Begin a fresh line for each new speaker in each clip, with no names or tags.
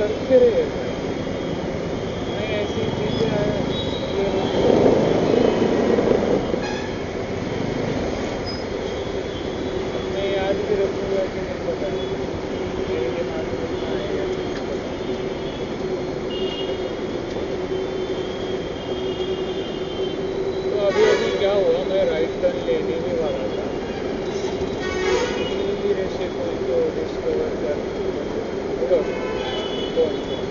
करते रहे नहीं ऐसी चीज़ें मैं याद भी नहीं तो अभी अभी क्या हुआ मैं राइट लेने वाला था
Thank you.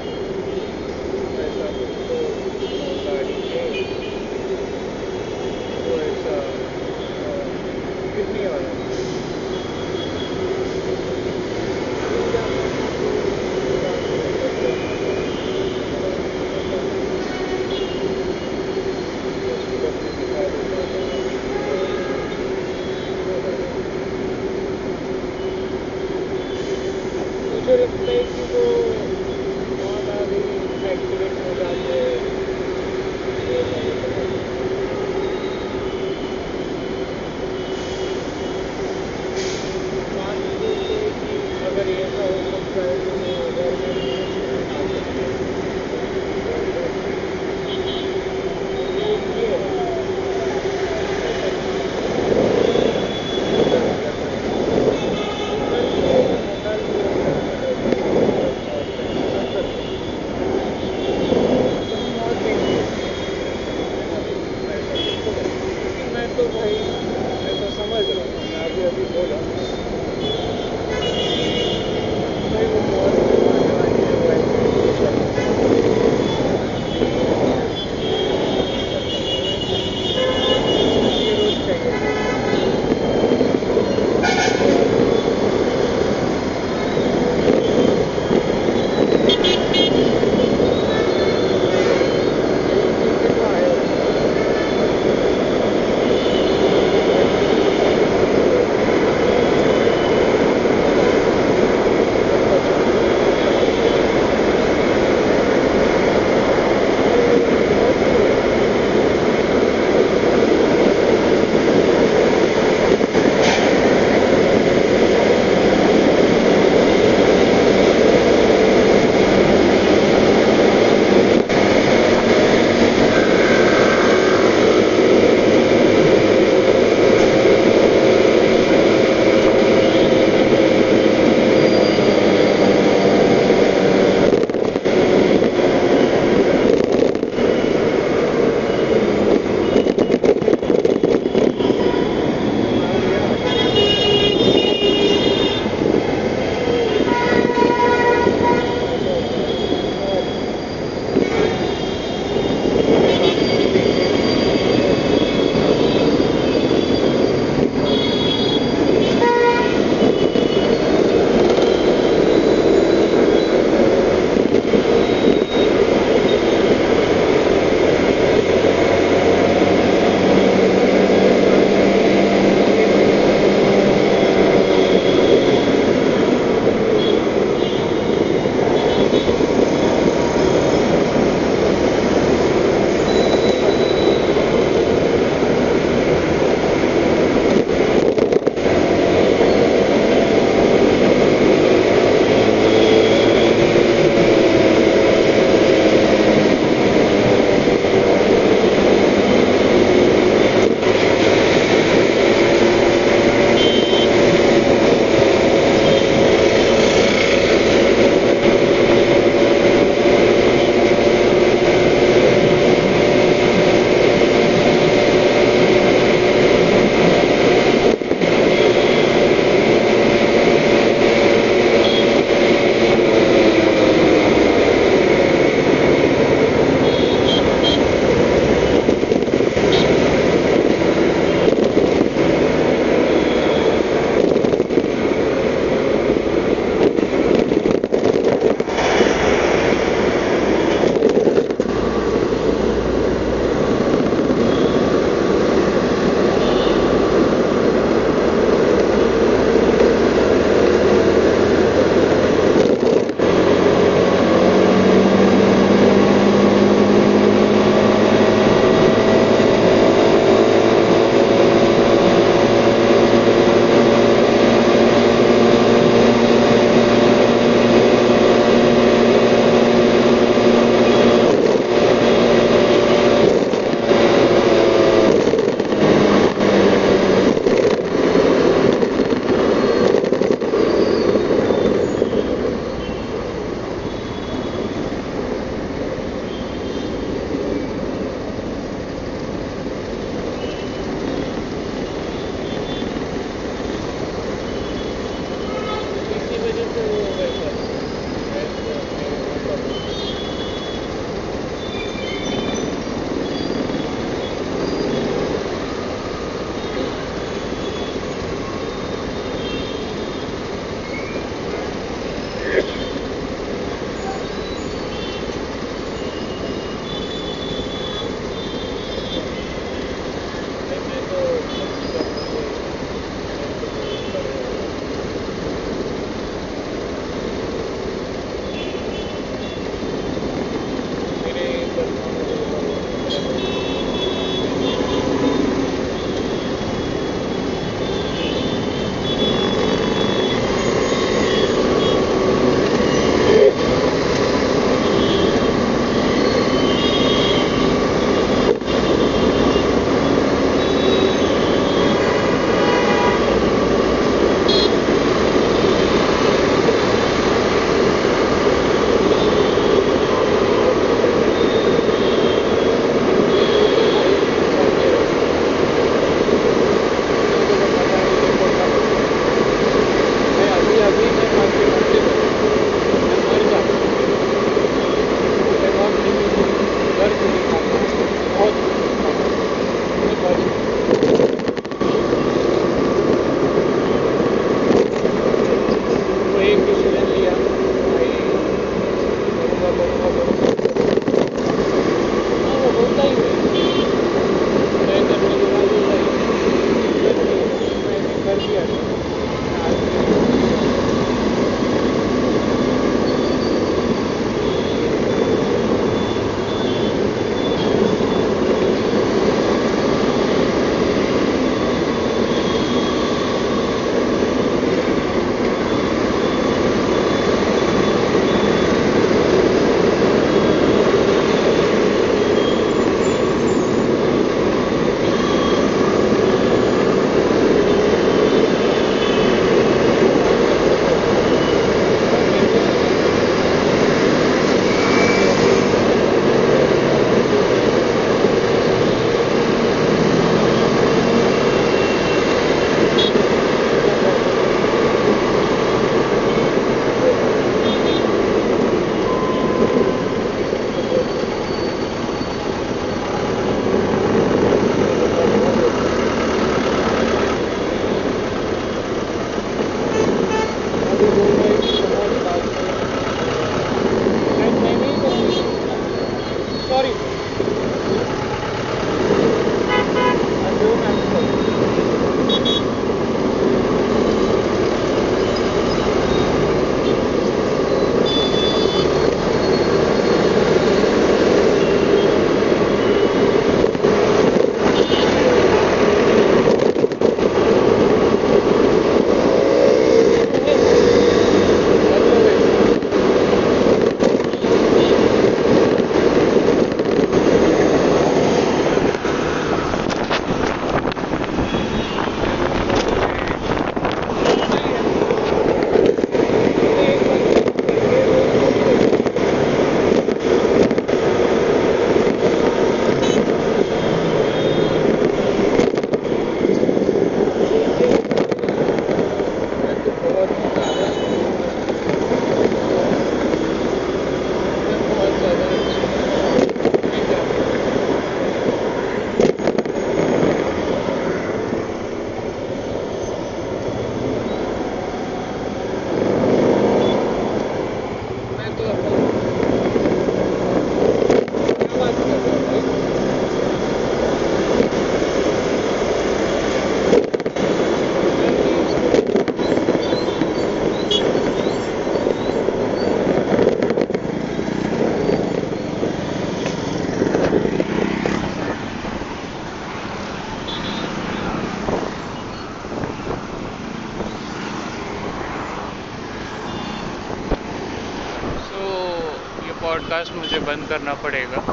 बंद करना पड़ेगा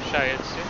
शायद से।